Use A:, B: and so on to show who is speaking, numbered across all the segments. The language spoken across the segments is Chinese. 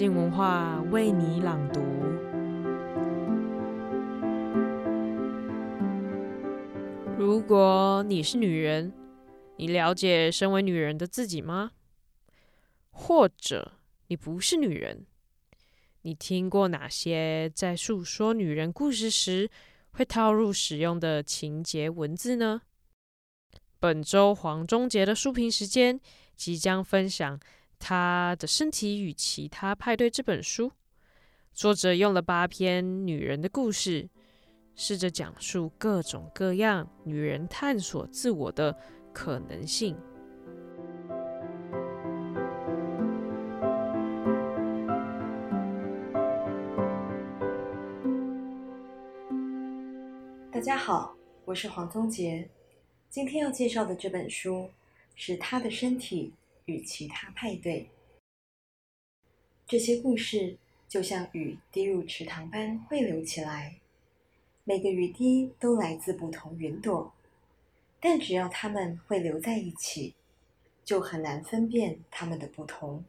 A: 静文化为你朗读。如果你是女人，你了解身为女人的自己吗？或者你不是女人，你听过哪些在诉说女人故事时会套入使用的情节文字呢？本周黄中杰的书评时间即将分享她的身体与其他派对这本书，作者用了八篇女人的故事，试着讲述各种各样女人探索自我的可能性。
B: 大家好，我是黄宗杰。今天要介绍的这本书是《她的身体与其他派对》。这些故事就像雨滴入池塘般汇流起来，每个雨滴都来自不同云朵，但只要它们汇流在一起，就很难分辨它们的不同。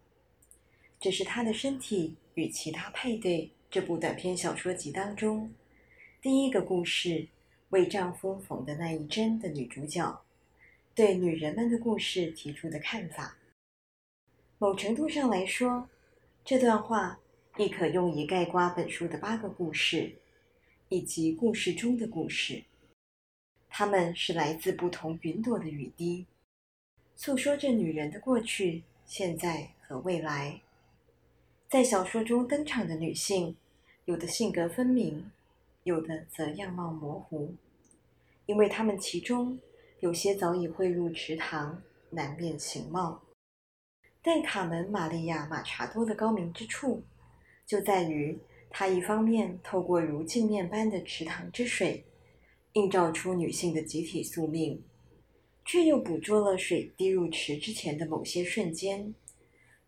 B: 这是《她的身体与其他派对》这部短篇小说集当中第一个故事。为丈夫缝的那一针的女主角，对女人们的故事提出的看法。某程度上来说，这段话亦可用以概括本书的八个故事，以及故事中的故事。它们是来自不同云朵的雨滴，诉说着女人的过去、现在和未来。在小说中登场的女性，有的性格分明。有的则样貌模糊，因为她们其中有些早已汇入池塘，难辨形貌。但卡门·玛利亚·马查多的高明之处，就在于他一方面透过如镜面般的池塘之水，映照出女性的集体宿命，却又捕捉了水滴入池之前的某些瞬间，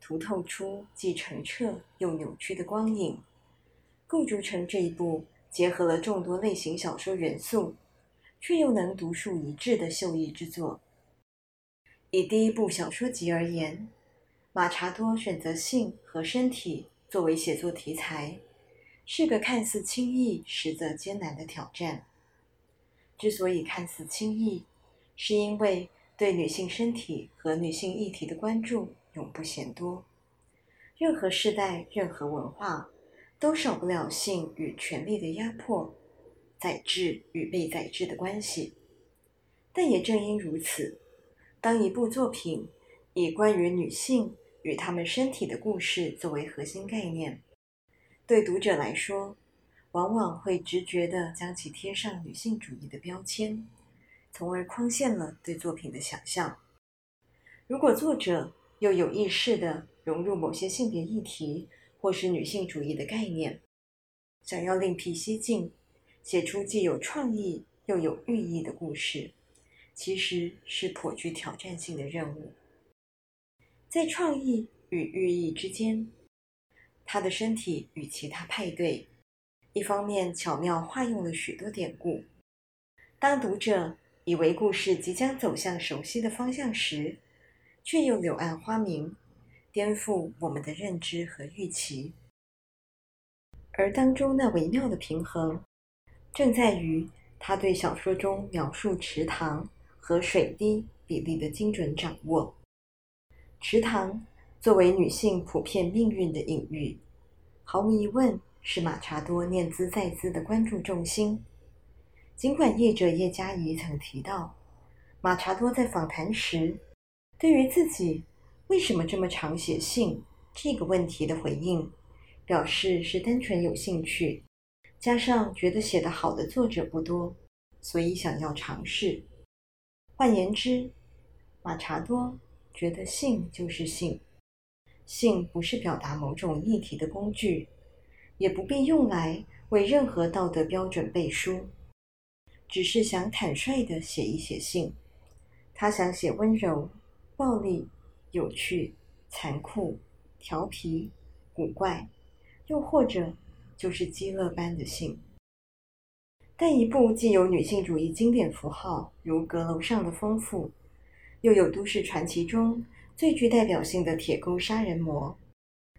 B: 涂透出既澄澈又扭曲的光影，构筑成这一部。结合了众多类型小说元素，却又能独树一帜的秀逸之作。以第一部小说集而言，马查多选择性和身体作为写作题材，是个看似轻易实则艰难的挑战。之所以看似轻易，是因为对女性身体和女性议题的关注永不嫌多。任何时代，任何文化。都少不了性与权力的压迫，宰制与被宰制的关系。但也正因如此，当一部作品以关于女性与她们身体的故事作为核心概念，对读者来说，往往会直觉地将其贴上女性主义的标签，从而框限了对作品的想象。如果作者又有意识地融入某些性别议题，或是女性主义的概念，想要另辟蹊径，写出既有创意又有寓意的故事，其实是颇具挑战性的任务。在创意与寓意之间，他的身体与其他派对，一方面巧妙化用了许多典故，当读者以为故事即将走向熟悉的方向时，却又柳暗花明。颠覆我们的认知和预期，而当中那微妙的平衡，正在于他对小说中描述池塘和水滴比例的精准掌握。池塘作为女性普遍命运的隐喻，毫无疑问是马查多念兹在兹的关注重心。尽管译者叶嘉仪曾提到，马查多在访谈时对于自己。为什么这么常写信这个问题的回应，表示是单纯有兴趣，加上觉得写得好的作者不多，所以想要尝试。换言之，马查多觉得性就是性，性不是表达某种议题的工具，也不必用来为任何道德标准背书，只是想坦率的写一写性。他想写温柔、暴力。有趣、残酷、调皮、古怪，又或者就是饥饿般的性。但一部既有女性主义经典符号如阁楼上的丰富，又有都市传奇中最具代表性的铁钩杀人魔，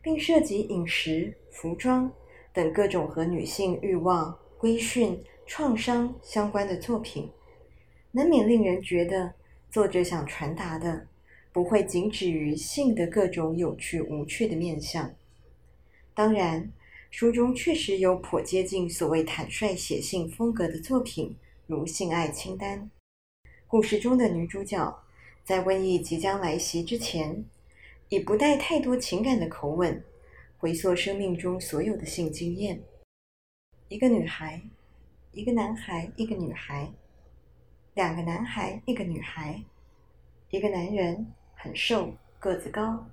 B: 并涉及饮食、服装等各种和女性欲望、规训、创伤相关的作品，难免令人觉得作者想传达的不会仅止于性的各种有趣无趣的面相。当然，书中确实有颇接近所谓坦率写性风格的作品，如《性爱清单》。故事中的女主角在瘟疫即将来袭之前，以不带太多情感的口吻，回溯生命中所有的性经验。一个女孩，一个男孩，一个女孩，两个男孩，一个女孩，一个男人很瘦，个子高，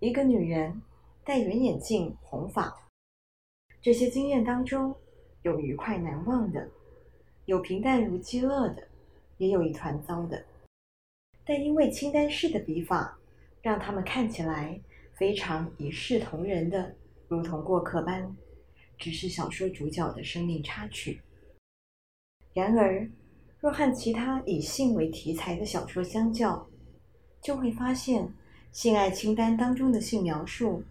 B: 一个女人戴圆眼镜，红发。这些经验当中，有愉快难忘的，有平淡如饥饿的。也有一团糟的，但因为清单式的笔法，让他们看起来非常一视同仁的，如同过客般，只是小说主角的生命插曲。然而，若和其他以性为题材的小说相较，就会发现《性爱清单》当中的性描述，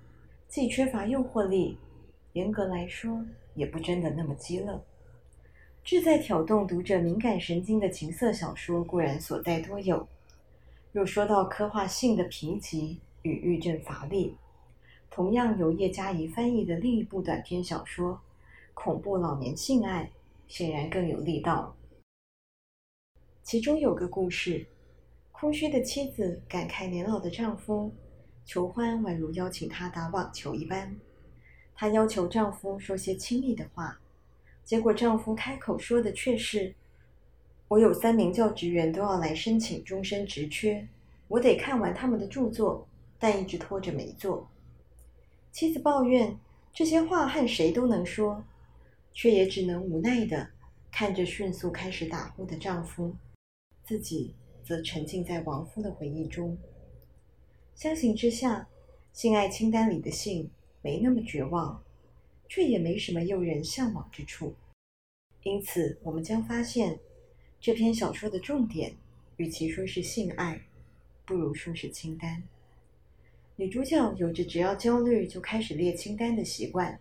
B: 既缺乏诱惑力，严格来说，也不真的那么鸡肋。志在挑动读者敏感神经的情色小说固然所在多有，若说到刻画性的贫瘠与欲震乏力，同样由叶嘉仪翻译的另一部短篇小说《恐怖老年性爱》显然更有力道。其中有个故事，空虚的妻子感慨年老的丈夫求欢宛如邀请她打网球一般，她要求丈夫说些亲密的话。结果，丈夫开口说的却是：“我有三名教职员都要来申请终身职缺，我得看完他们的著作，但一直拖着没做。”妻子抱怨这些话和谁都能说，却也只能无奈地看着迅速开始打呼的丈夫，自己则沉浸在亡夫的回忆中。相形之下，性爱清单里的性没那么绝望。却也没什么诱人向往之处，因此我们将发现，这篇小说的重点，与其说是性爱，不如说是清单。女主角有着只要焦虑就开始列清单的习惯，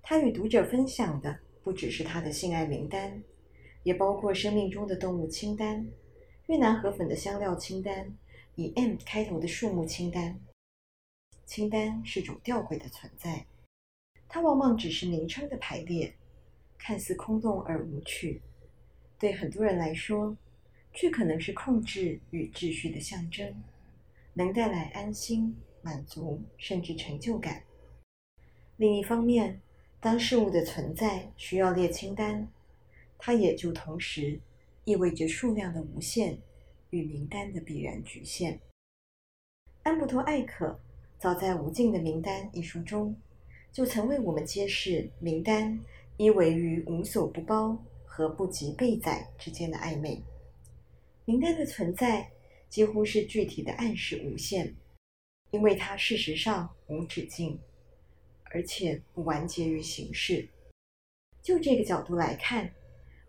B: 她与读者分享的不只是她的性爱名单，也包括生命中的动物清单、越南河粉的香料清单、以 M 开头的树木清单。清单是种吊诡的存在。它往往只是名称的排列，看似空洞而无趣，对很多人来说，却可能是控制与秩序的象征，能带来安心、满足，甚至成就感。另一方面，当事物的存在需要列清单，它也就同时意味着数量的无限与名单的必然局限。安布托·艾可早在《无尽的名单》一书中，就曾为我们揭示名单依为于无所不包和不及被载之间的暧昧。名单的存在几乎是具体的暗示无限，因为它事实上无止境，而且不完结于形式。就这个角度来看，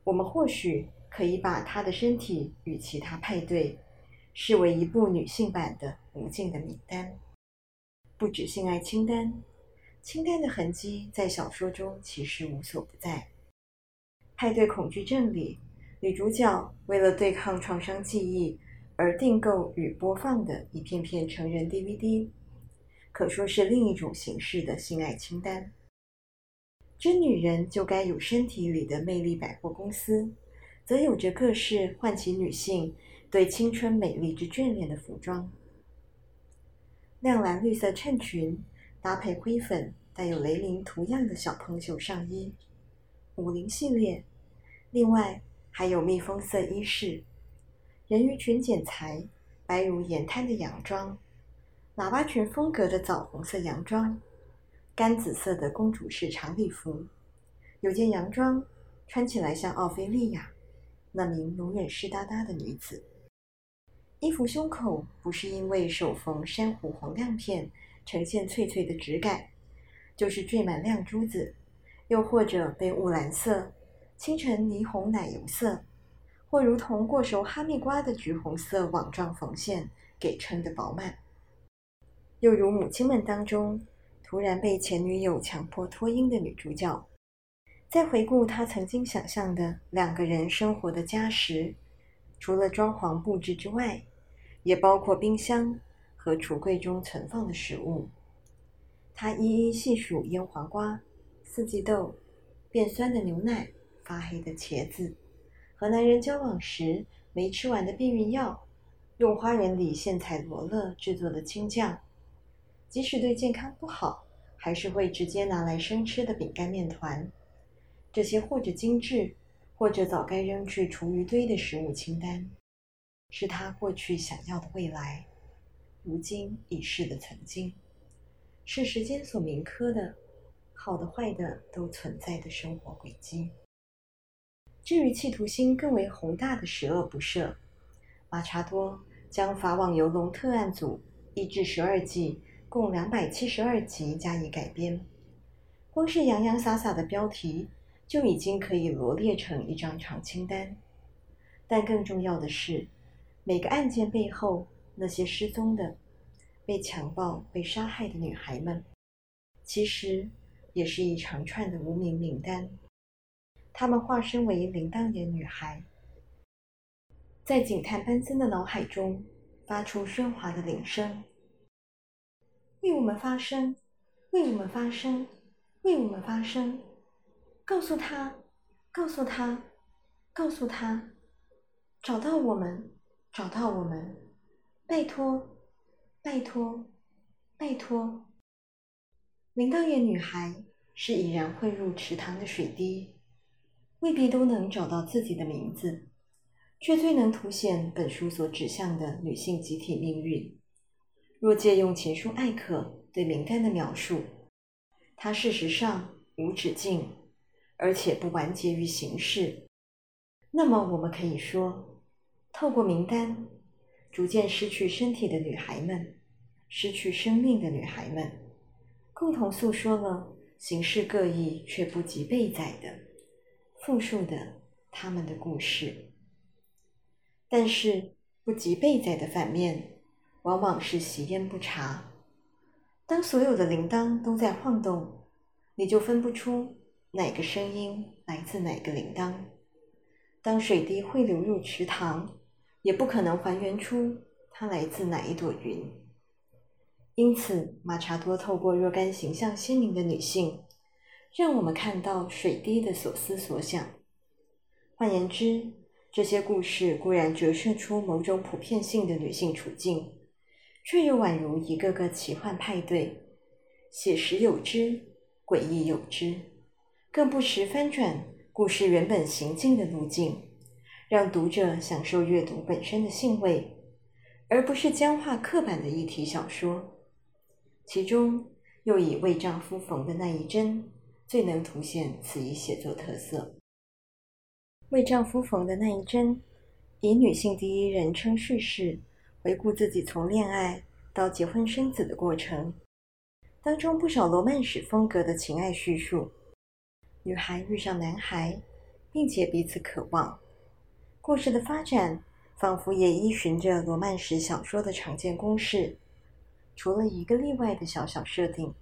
B: 我们或许可以把她的身体与其他派对视为一部女性版的无尽的名单，不止性爱清单。清单的痕迹在小说中其实无所不在。派对恐惧症里，女主角为了对抗创伤记忆而订购与播放的一片片成人 DVD，可说是另一种形式的性爱清单。真女人就该有身体里的魅力百货公司，则有着各式唤起女性对青春美丽之眷恋的服装，亮蓝绿色衬裙。搭配灰粉带有雷凌图样的小蓬袖上衣，五零系列。另外还有蜜蜂色衣饰、人鱼裙剪裁、白如盐滩的洋装、喇叭裙风格的枣红色洋装、干紫色的公主式长礼服。有件洋装穿起来像奥菲利亚，那名永远湿哒哒的女子。衣服胸口不是因为手缝珊瑚黄亮片。呈现脆脆的质感，就是缀满亮珠子，又或者被雾蓝色、清晨霓虹奶油色，或如同过熟哈密瓜的橘红色网状缝线给撑得饱满。又如母亲们当中突然被前女友强迫脱音的女主角，在回顾她曾经想象的两个人生活的家时，除了装潢布置之外，也包括冰箱和橱柜中存放的食物。她一一细数腌黄瓜、四季豆、变酸的牛奶、发黑的茄子，和男人交往时没吃完的避孕药，用花园里现采罗勒制作的青酱。即使对健康不好，还是会直接拿来生吃的饼干面团，这些或者精致，或者早该扔去厨余堆的食物清单，是他过去想要的未来，如今已逝的曾经，是时间所铭刻的，好的坏的都存在的生活轨迹。至于企图心更为宏大的十恶不赦，马查多将法网游龙特案组一至十二季。共两百七十二集加以改编，光是洋洋洒洒的标题就已经可以罗列成一张长清单。但更重要的是，每个案件背后那些失踪的、被强暴、被杀害的女孩们，其实也是一长串的无名名单。他们化身为铃铛眼女孩，在警探班森的脑海中发出喧哗的铃声。为我们发声，为我们发声，为我们发声！告诉他，告诉他，告诉他，找到我们，找到我们！拜托，拜托，拜托！铃铛眼女孩是已然混入池塘的水滴，未必都能找到自己的名字，却最能凸显本书所指向的女性集体命运。若借用前书艾可对名单的描述，它事实上无止境，而且不完结于形式。那么，我们可以说，透过名单，逐渐失去身体的女孩们，失去生命的女孩们，共同诉说了形式各异却不及被载的、复述的他们的故事。但是，不及被载的反面。往往是习焉不察。当所有的铃铛都在晃动，你就分不出哪个声音来自哪个铃铛。当水滴汇流入池塘，也不可能还原出它来自哪一朵云。因此，马查多透过若干形象鲜明的女性，让我们看到水滴的所思所想。换言之，这些故事固然折射出某种普遍性的女性处境。却又宛如一个个奇幻派对，写实有之，诡异有之，更不时翻转故事原本行进的路径，让读者享受阅读本身的兴味，而不是僵化刻板的议题小说。其中又以为丈夫缝的那一针最能凸显此一写作特色。为丈夫缝的那一针，以女性第一人称叙事。回顾自己从恋爱到结婚生子的过程，当中不少罗曼史风格的情爱叙述，女孩遇上男孩，并且彼此渴望。故事的发展仿佛也依循着罗曼史小说的常见公式，除了一个例外的小小设定：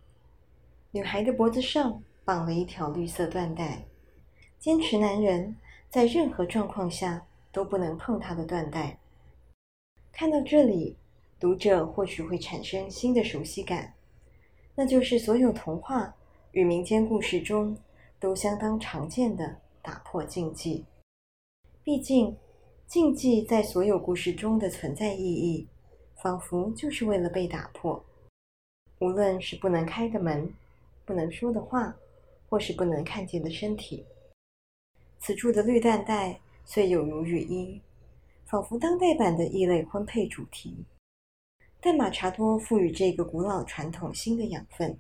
B: 女孩的脖子上绑了一条绿色缎带，坚持男人在任何状况下都不能碰她的缎带。看到这里，读者或许会产生新的熟悉感，那就是所有童话与民间故事中都相当常见的打破禁忌。毕竟，禁忌在所有故事中的存在意义，仿佛就是为了被打破。无论是不能开的门、不能说的话，或是不能看见的身体。此处的绿缎带虽有如雨衣。仿佛当代版的异类婚配主题，但马查多赋予这个古老传统新的养分。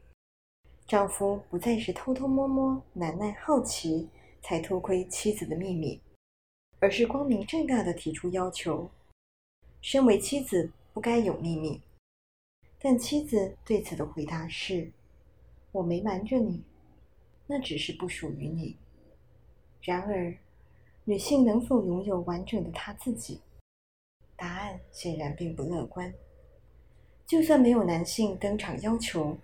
B: 丈夫不再是偷偷摸摸、难耐好奇才偷窥妻子的秘密，而是光明正大的提出要求。身为妻子不该有秘密，但妻子对此的回答是：“我没瞒着你，那只是不属于你。”然而。女性能否拥有完整的她自己？答案显然并不乐观。就算没有男性登场要求，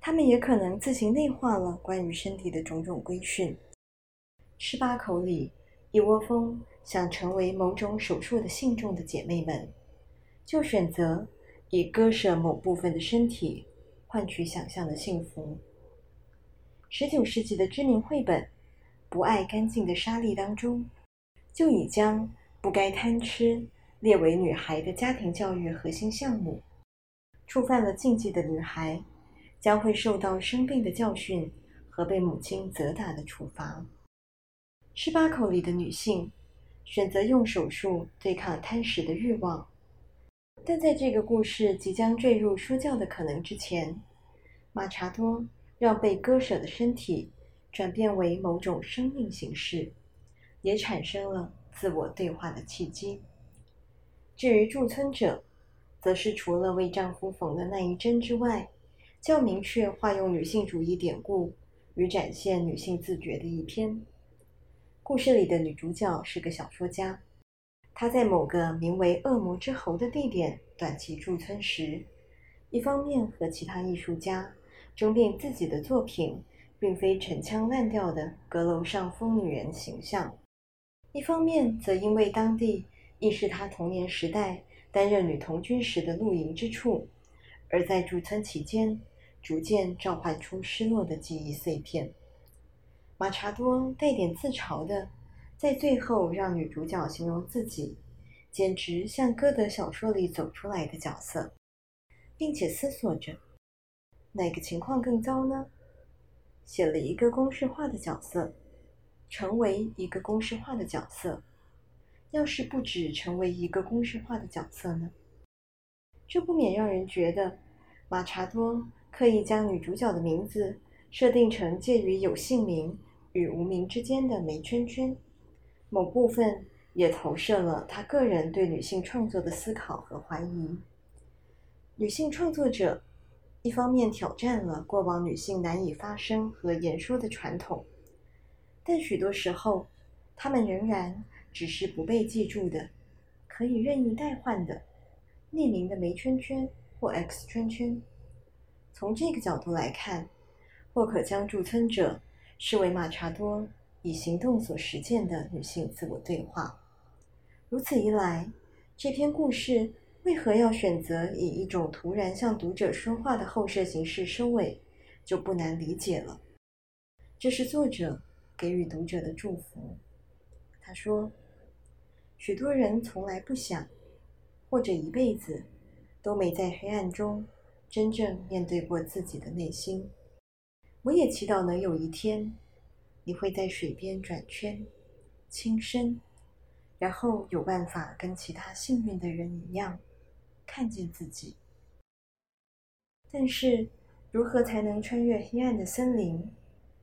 B: 他们也可能自行内化了关于身体的种种规训。十八口里一窝蜂想成为某种手术的信众的姐妹们，就选择以割舍某部分的身体换取想象的幸福。十九世纪的知名绘本《不爱干净的莎莉》当中，就已将不该贪吃列为女孩的家庭教育核心项目。触犯了禁忌的女孩，将会受到生病的教训和被母亲责打的处罚。十八口里的女性选择用手术对抗贪食的欲望，但在这个故事即将坠入说教的可能之前，马查多让被割舍的身体转变为某种生命形式，也产生了自我对话的契机。至于驻村者，则是除了为丈夫缝的那一针之外，较明确化用女性主义典故与展现女性自觉的一篇。故事里的女主角是个小说家，她在某个名为“恶魔之喉”的地点短期驻村时，一方面和其他艺术家争辩自己的作品并非陈腔滥调的阁楼上疯女人形象，一方面则因为当地亦是她童年时代担任女童军时的露营之处，而在驻村期间，逐渐召唤出失落的记忆碎片。马查多带点自嘲的，在最后让女主角形容自己，简直像歌德小说里走出来的角色，并且思索着，哪个情况更糟呢？写了一个公式化的角色，成为一个公式化的角色。要是不只成为一个公式化的角色呢？这不免让人觉得，马查多刻意将女主角的名字设定成介于有姓名与无名之间的梅圈圈，某部分也投射了他个人对女性创作的思考和怀疑。女性创作者一方面挑战了过往女性难以发声和言说的传统，但许多时候，她们仍然。只是不被记住的，可以任意代换的匿名的梅圈圈或 X 圈圈。从这个角度来看，或可将驻村者视为马查多以行动所实践的女性自我对话。如此一来，这篇故事为何要选择以一种突然向读者说话的后设形式收尾，就不难理解了。这是作者给予读者的祝福。他说。许多人从来不想，或者一辈子都没在黑暗中真正面对过自己的内心。我也祈祷能有一天，你会在水边转圈，轻身，然后有办法跟其他幸运的人一样，看见自己。但是，如何才能穿越黑暗的森林，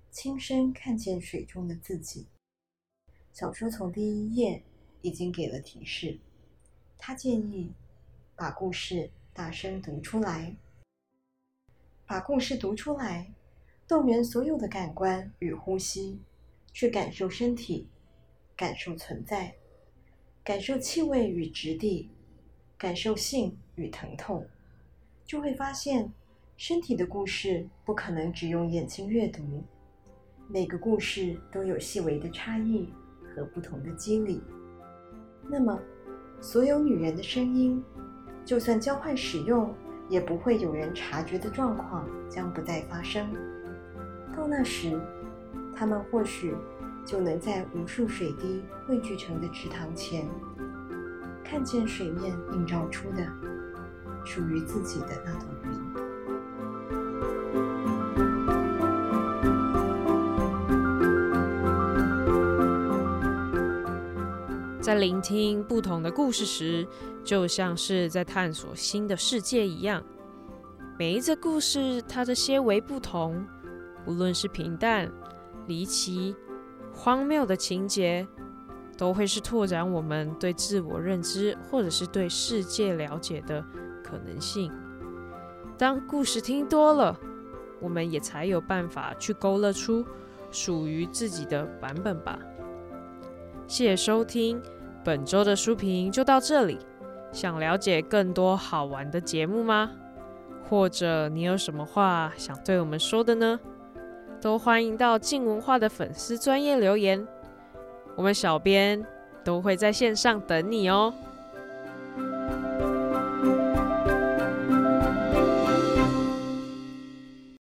B: 轻身看见水中的自己？小说从第一页。已经给了提示，他建议把故事大声读出来，把故事读出来，动员所有的感官与呼吸，去感受身体，感受存在，感受气味与质地，感受性与疼痛，就会发现身体的故事不可能只用眼睛阅读，每个故事都有细微的差异和不同的机理。那么，所有女人的声音，就算交换使用，也不会有人察觉的状况将不再发生。到那时，他们或许就能在无数水滴汇聚成的池塘前，看见水面映照出的属于自己的那朵云。
A: 在聆听不同的故事时，就像是在探索新的世界一样。每一则故事，它的些微不同，无论是平淡、离奇、荒谬的情节，都会是拓展我们对自我认知或者是对世界了解的可能性。当故事听多了，我们也才有办法去勾勒出属于自己的版本吧。谢谢收听。本周的书评就到这里。想了解更多好玩的节目吗？或者你有什么话想对我们说的呢？都欢迎到静文化的粉丝专业留言，我们小编都会在线上等你哦。